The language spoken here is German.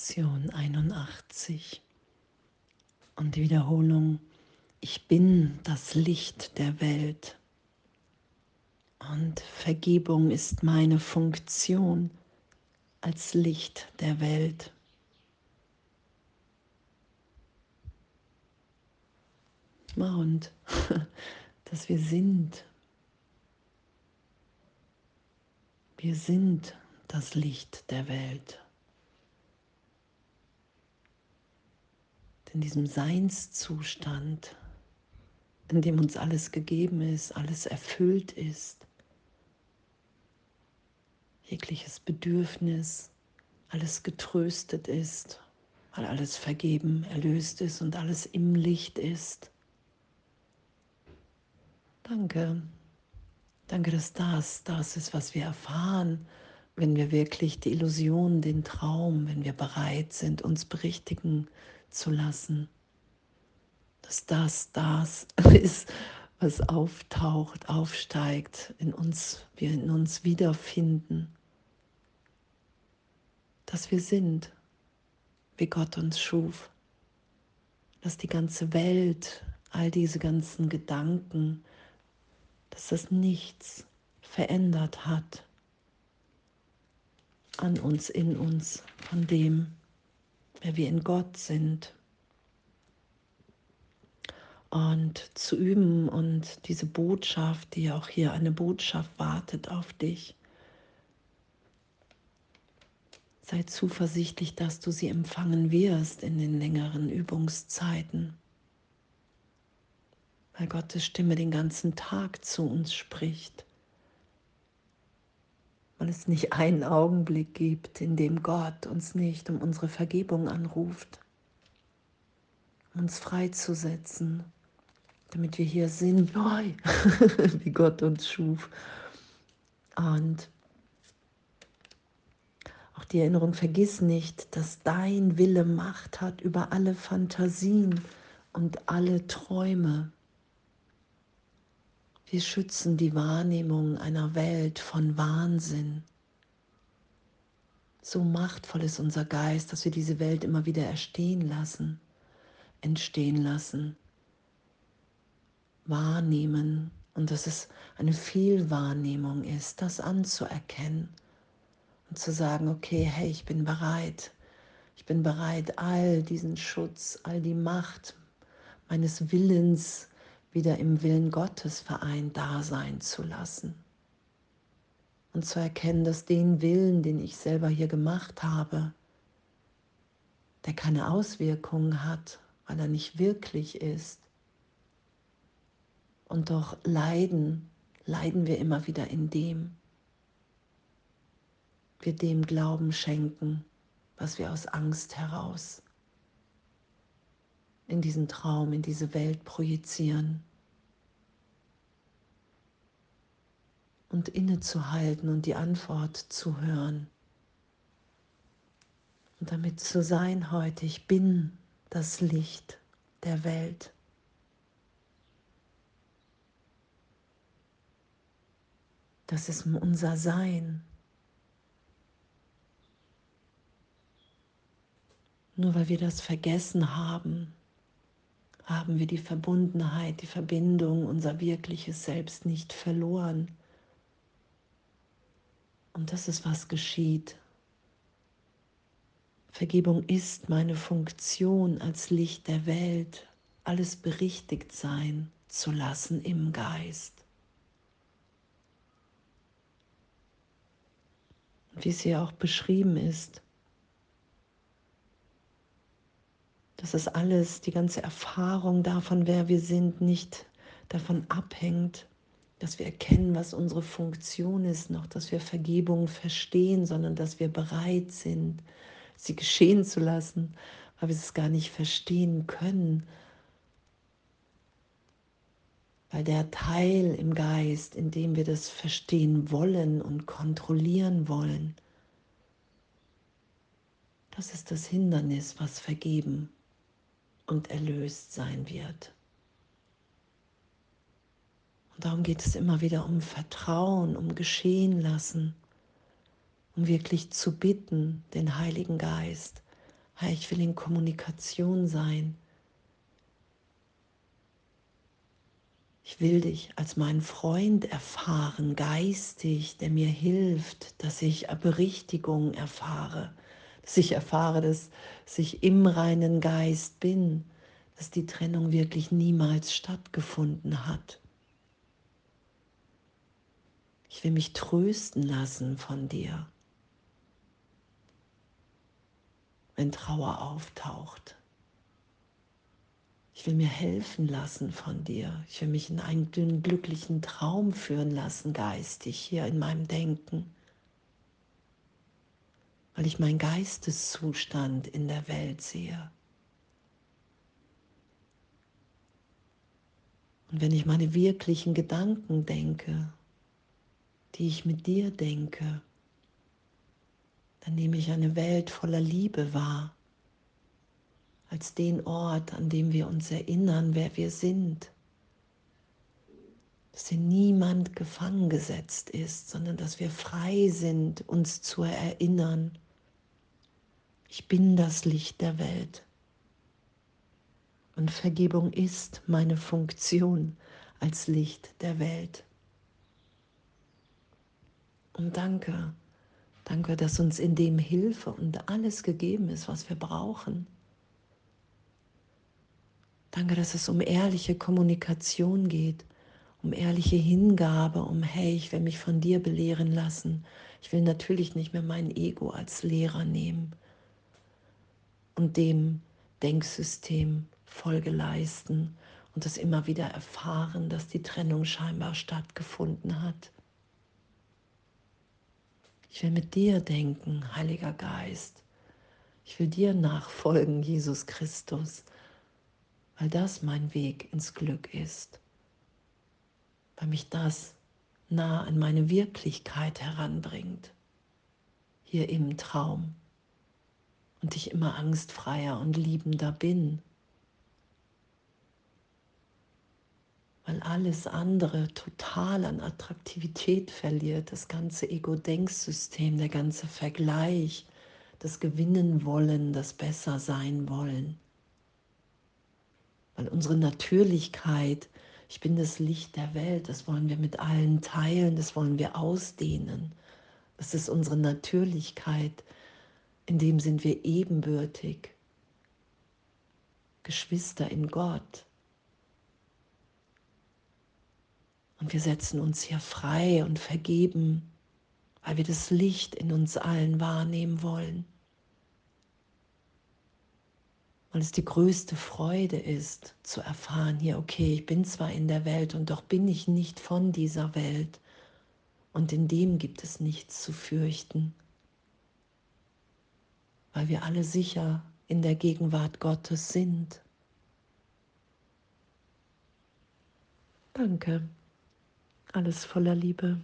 Lektion 81 und die Wiederholung, ich bin das Licht der Welt und Vergebung ist meine Funktion als Licht der Welt. Und dass wir sind. Wir sind das Licht der Welt. In diesem Seinszustand, in dem uns alles gegeben ist, alles erfüllt ist, jegliches Bedürfnis, alles getröstet ist, weil alles vergeben, erlöst ist und alles im Licht ist. Danke. Danke, dass das das ist, was wir erfahren, wenn wir wirklich die Illusion, den Traum, wenn wir bereit sind, uns berichtigen zu lassen, dass das das ist, was auftaucht, aufsteigt, in uns, wir in uns wiederfinden, dass wir sind, wie Gott uns schuf, dass die ganze Welt, all diese ganzen Gedanken, dass das nichts verändert hat an uns, in uns, von dem, wer wir in Gott sind. Und zu üben und diese Botschaft, die auch hier eine Botschaft wartet auf dich. Sei zuversichtlich, dass du sie empfangen wirst in den längeren Übungszeiten, weil Gottes Stimme den ganzen Tag zu uns spricht weil es nicht einen Augenblick gibt, in dem Gott uns nicht um unsere Vergebung anruft, uns freizusetzen, damit wir hier sind, neu, wie Gott uns schuf. Und auch die Erinnerung, vergiss nicht, dass dein Wille Macht hat über alle Fantasien und alle Träume. Wir schützen die Wahrnehmung einer Welt von Wahnsinn. So machtvoll ist unser Geist, dass wir diese Welt immer wieder erstehen lassen, entstehen lassen, wahrnehmen und dass es eine Fehlwahrnehmung ist, das anzuerkennen und zu sagen, okay, hey, ich bin bereit, ich bin bereit, all diesen Schutz, all die Macht meines Willens, wieder im Willen Gottes vereint da sein zu lassen. Und zu erkennen, dass den Willen, den ich selber hier gemacht habe, der keine Auswirkungen hat, weil er nicht wirklich ist. Und doch leiden, leiden wir immer wieder in dem. Wir dem Glauben schenken, was wir aus Angst heraus in diesen Traum, in diese Welt projizieren. Und innezuhalten und die Antwort zu hören. Und damit zu sein heute, ich bin das Licht der Welt. Das ist unser Sein. Nur weil wir das vergessen haben, haben wir die Verbundenheit, die Verbindung, unser wirkliches Selbst nicht verloren. Und das ist, was geschieht. Vergebung ist meine Funktion als Licht der Welt, alles berichtigt sein zu lassen im Geist. Wie es hier auch beschrieben ist, dass es alles, die ganze Erfahrung davon, wer wir sind, nicht davon abhängt, dass wir erkennen, was unsere Funktion ist, noch dass wir Vergebung verstehen, sondern dass wir bereit sind, sie geschehen zu lassen, weil wir es gar nicht verstehen können. Weil der Teil im Geist, in dem wir das verstehen wollen und kontrollieren wollen, das ist das Hindernis, was vergeben und erlöst sein wird. Und darum geht es immer wieder um Vertrauen, um geschehen lassen, um wirklich zu bitten, den Heiligen Geist, Herr, ich will in Kommunikation sein. Ich will dich als meinen Freund erfahren, geistig, der mir hilft, dass ich Berichtigung erfahre, dass ich erfahre, dass ich im reinen Geist bin, dass die Trennung wirklich niemals stattgefunden hat. Ich will mich trösten lassen von dir, wenn Trauer auftaucht. Ich will mir helfen lassen von dir. Ich will mich in einen glücklichen Traum führen lassen, geistig, hier in meinem Denken. Weil ich meinen Geisteszustand in der Welt sehe. Und wenn ich meine wirklichen Gedanken denke, die ich mit dir denke, dann nehme ich eine Welt voller Liebe wahr, als den Ort, an dem wir uns erinnern, wer wir sind. Dass hier niemand gefangen gesetzt ist, sondern dass wir frei sind, uns zu erinnern. Ich bin das Licht der Welt. Und Vergebung ist meine Funktion als Licht der Welt. Und danke, danke, dass uns in dem Hilfe und alles gegeben ist, was wir brauchen. Danke, dass es um ehrliche Kommunikation geht, um ehrliche Hingabe, um, hey, ich will mich von dir belehren lassen. Ich will natürlich nicht mehr mein Ego als Lehrer nehmen und dem Denksystem Folge leisten und es immer wieder erfahren, dass die Trennung scheinbar stattgefunden hat. Ich will mit dir denken, Heiliger Geist. Ich will dir nachfolgen, Jesus Christus, weil das mein Weg ins Glück ist, weil mich das nah an meine Wirklichkeit heranbringt, hier im Traum und ich immer angstfreier und liebender bin weil alles andere total an Attraktivität verliert, das ganze Ego-Denksystem, der ganze Vergleich, das Gewinnen wollen, das Besser sein wollen. Weil unsere Natürlichkeit, ich bin das Licht der Welt, das wollen wir mit allen teilen, das wollen wir ausdehnen. Das ist unsere Natürlichkeit, in dem sind wir ebenbürtig, Geschwister in Gott. Und wir setzen uns hier frei und vergeben, weil wir das Licht in uns allen wahrnehmen wollen. Weil es die größte Freude ist, zu erfahren, hier, okay, ich bin zwar in der Welt und doch bin ich nicht von dieser Welt. Und in dem gibt es nichts zu fürchten, weil wir alle sicher in der Gegenwart Gottes sind. Danke. Alles voller Liebe.